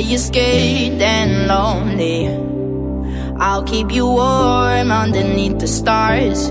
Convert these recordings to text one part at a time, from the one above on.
You're scared and lonely. I'll keep you warm underneath the stars.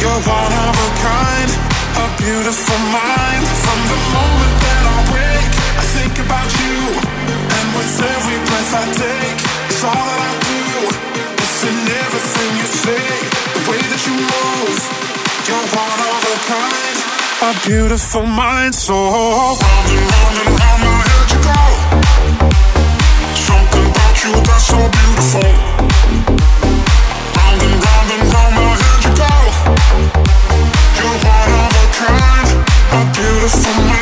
You're one of a kind, a beautiful mind. From the moment that I wake, I think about you. And with every breath I take, it's all that I do. It's in everything you say, the way that you move. You're one of a kind, a beautiful mind. So round and round and round my head you go. Something about you that's so beautiful. Beautiful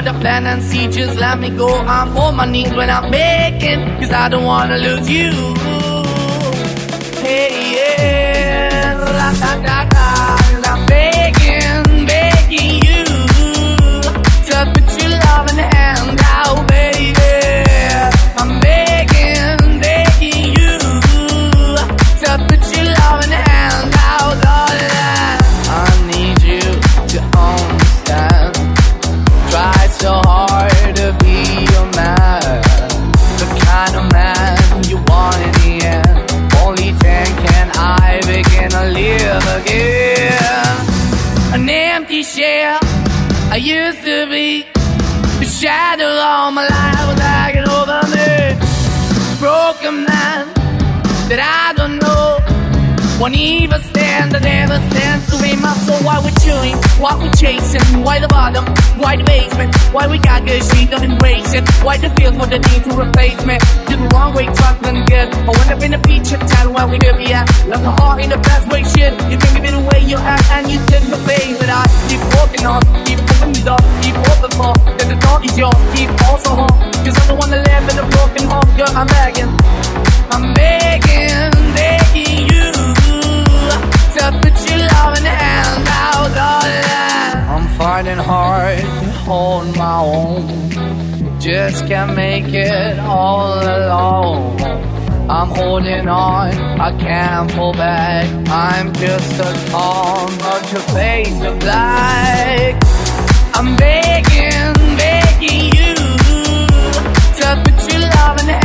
The plan and see, just let me go. I'm on my knees when I'm making, cause I don't wanna lose you. for the need to replace me. Did the wrong way, talking good. I went up in a feature town where we could be at. Left my heart in the best way, shit. You can give it away, you have, and you did the face. But I keep walking on, keep moving the door, keep open for. Then the door is yours, keep also home. Cause I'm the one that live in a broken home, girl. I'm begging, I'm begging, begging you to put your love in the hand out, darling. I'm finding hard to hold my own just can't make it all alone. I'm holding on, I can't fall back. I'm just a calm but your face of black. I'm begging, begging you, just put your love in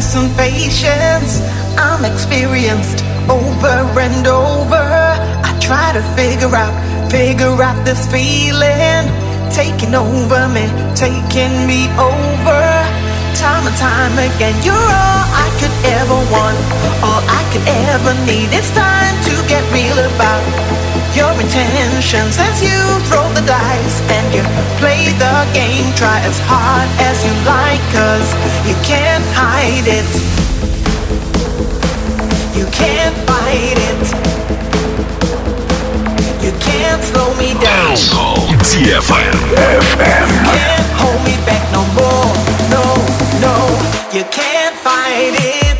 Some patience I'm experienced over and over. I try to figure out, figure out this feeling taking over me, taking me over. Time and time again, you're all I could ever want, all I could ever need. It's time to get real about your intentions as you throw the dice and you play the game. Try as hard as you like, cause you can't hide it. You can't fight it. You can't slow me down. DFM FM. You can't hold me back no more. No, no, you can't fight it.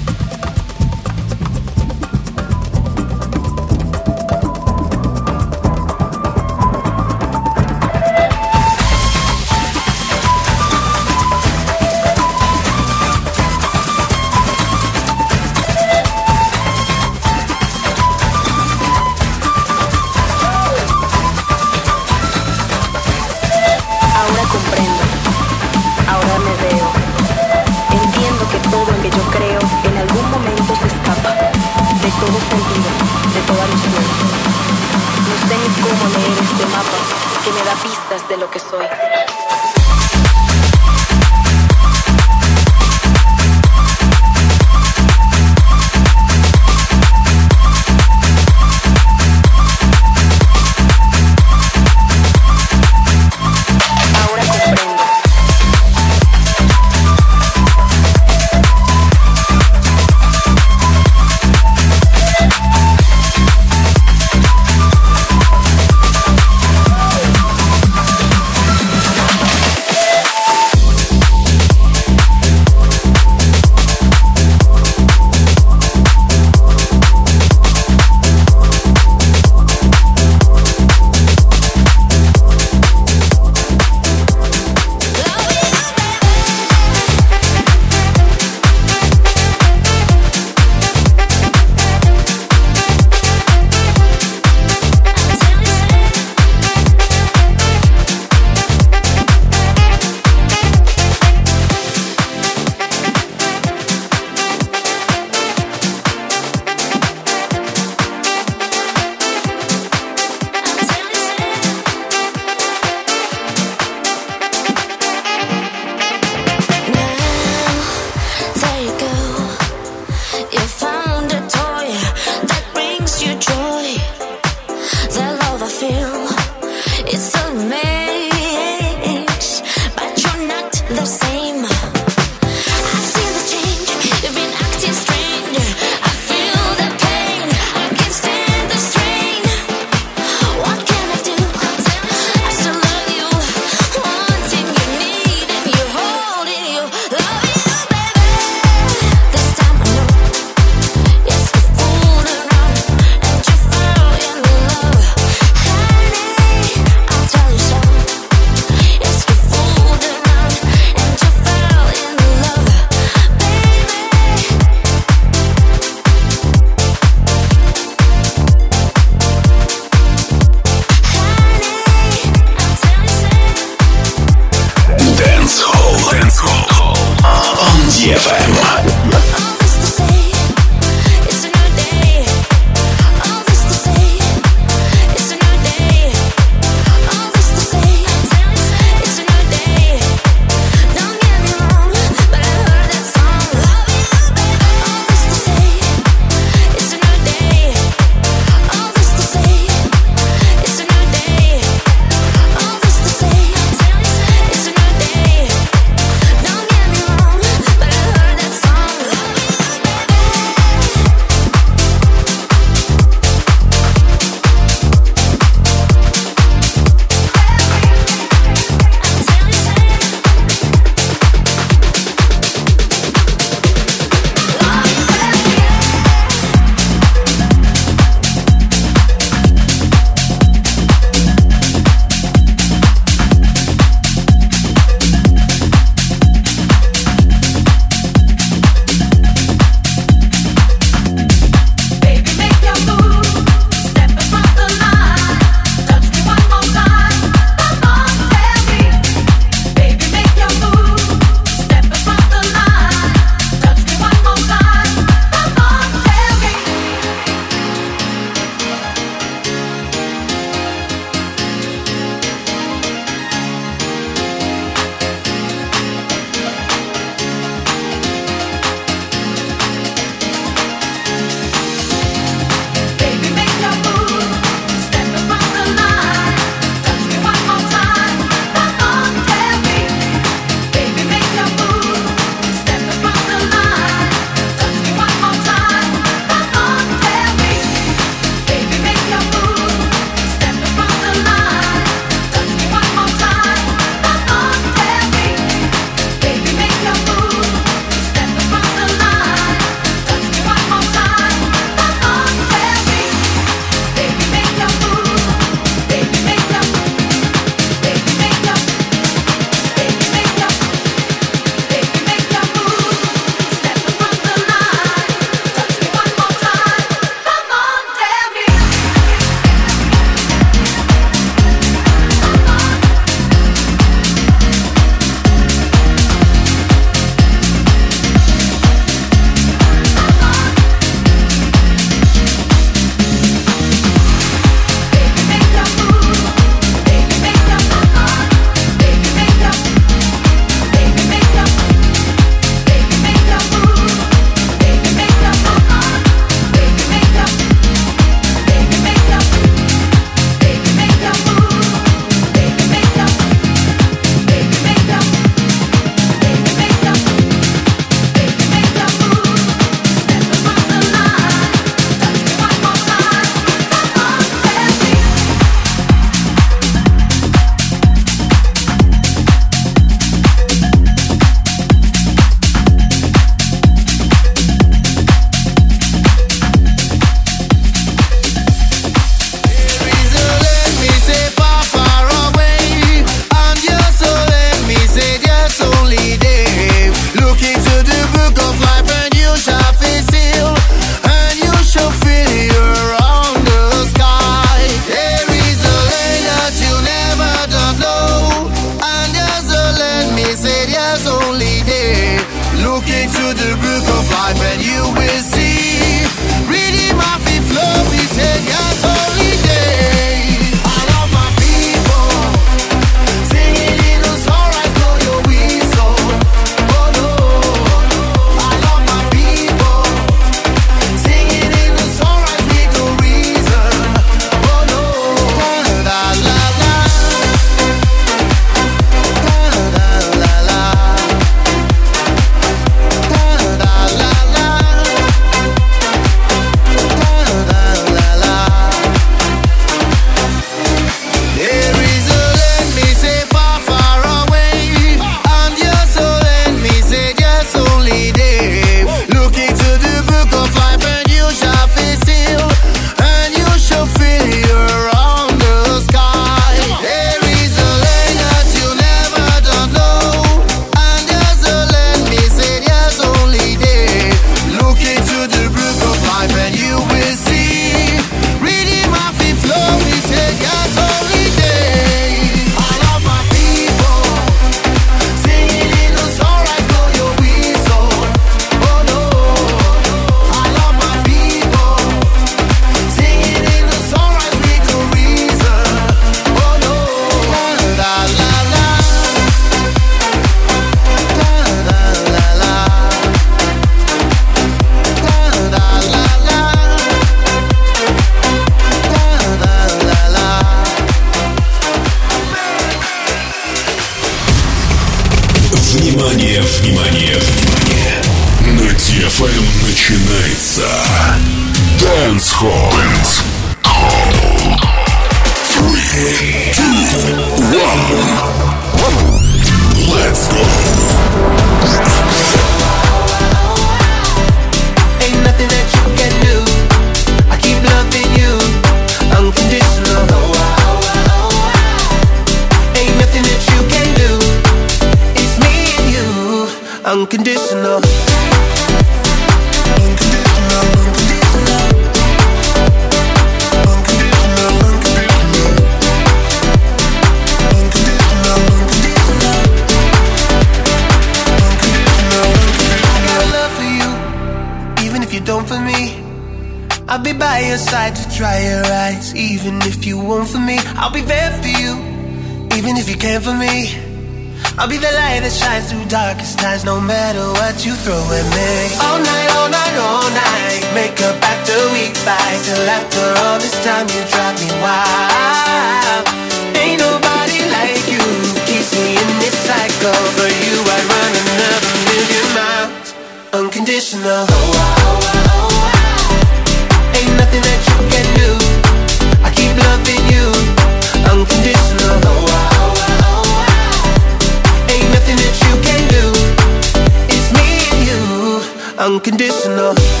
Unconditional.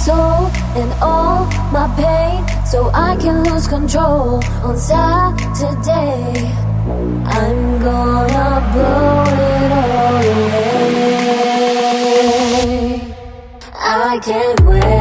i'm and all my pain so I can lose control on Saturday. I'm gonna blow it all away. I can't wait.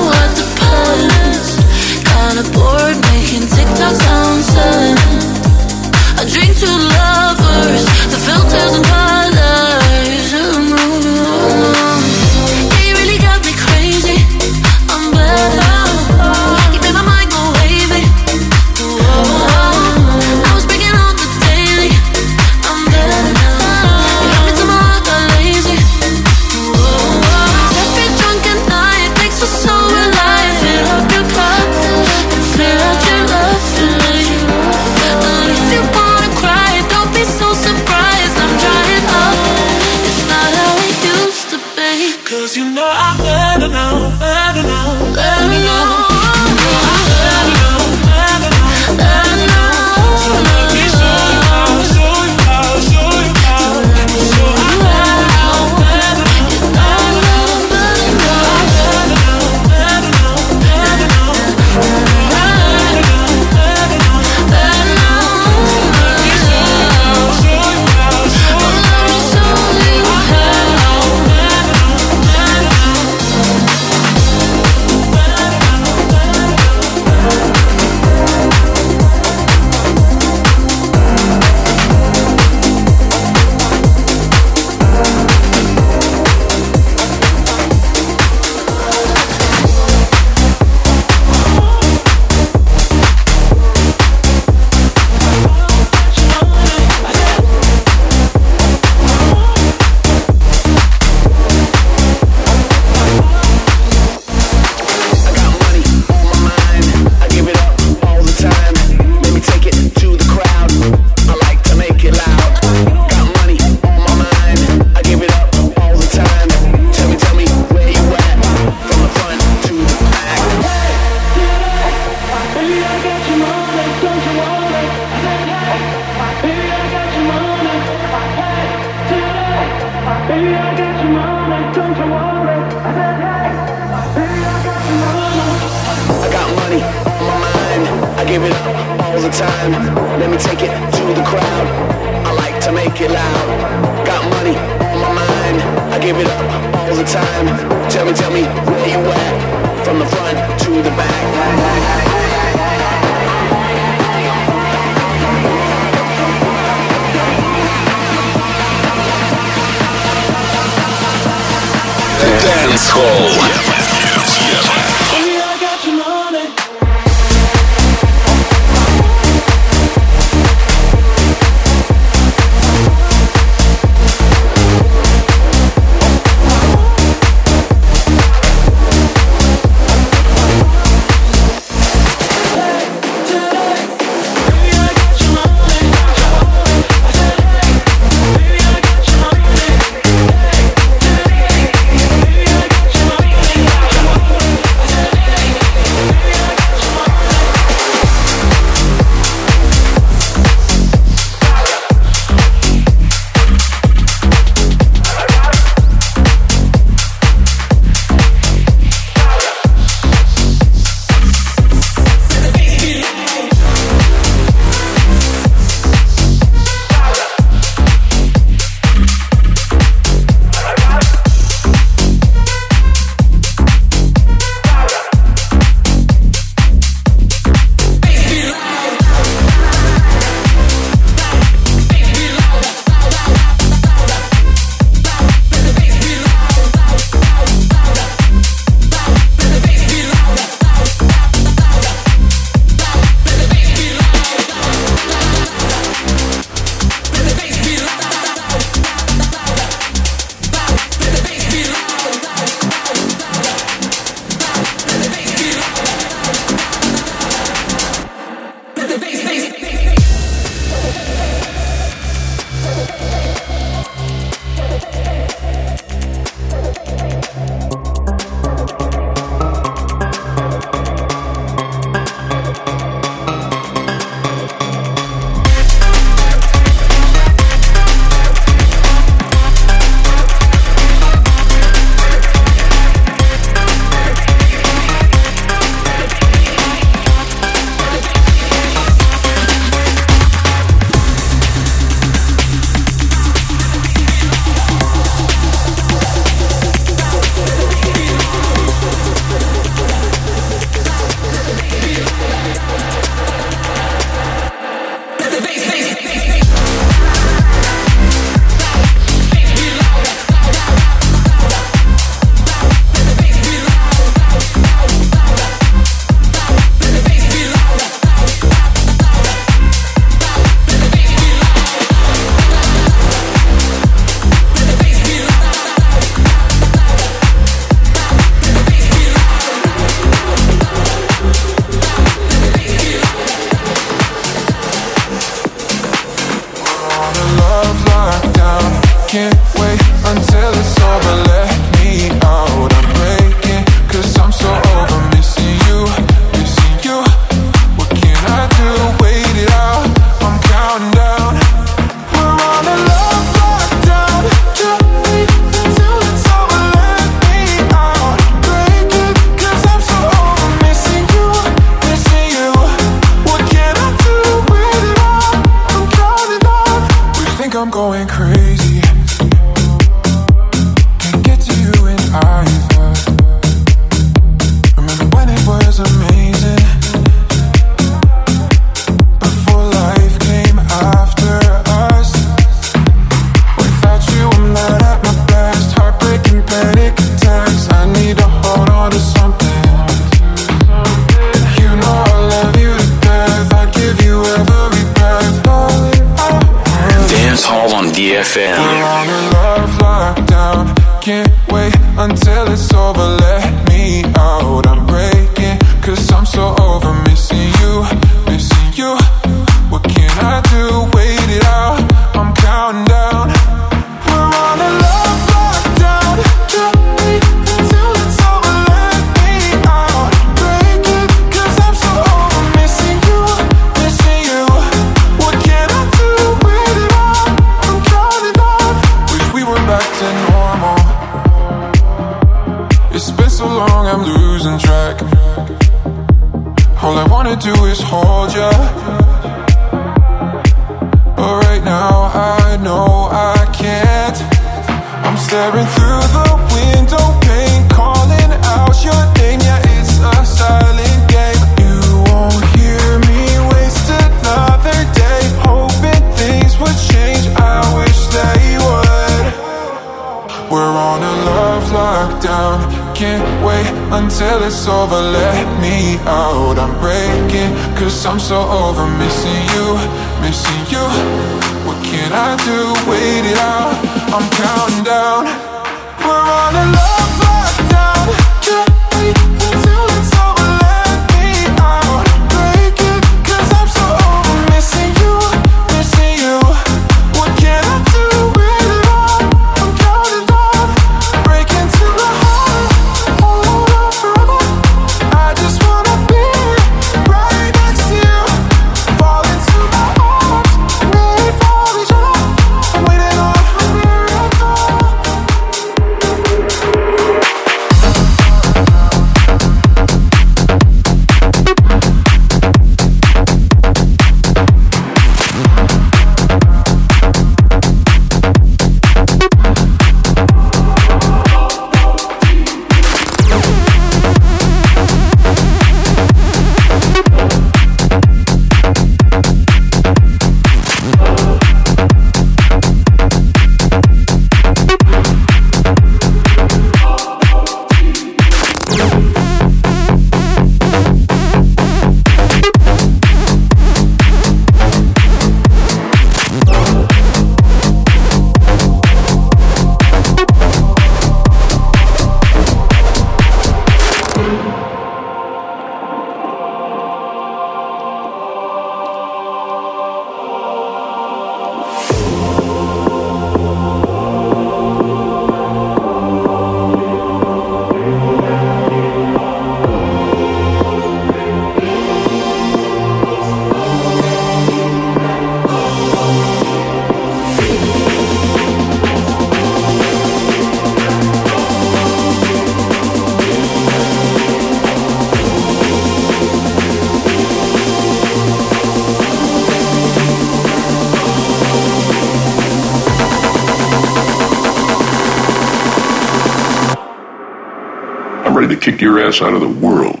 I'm ready to kick your ass out of the world.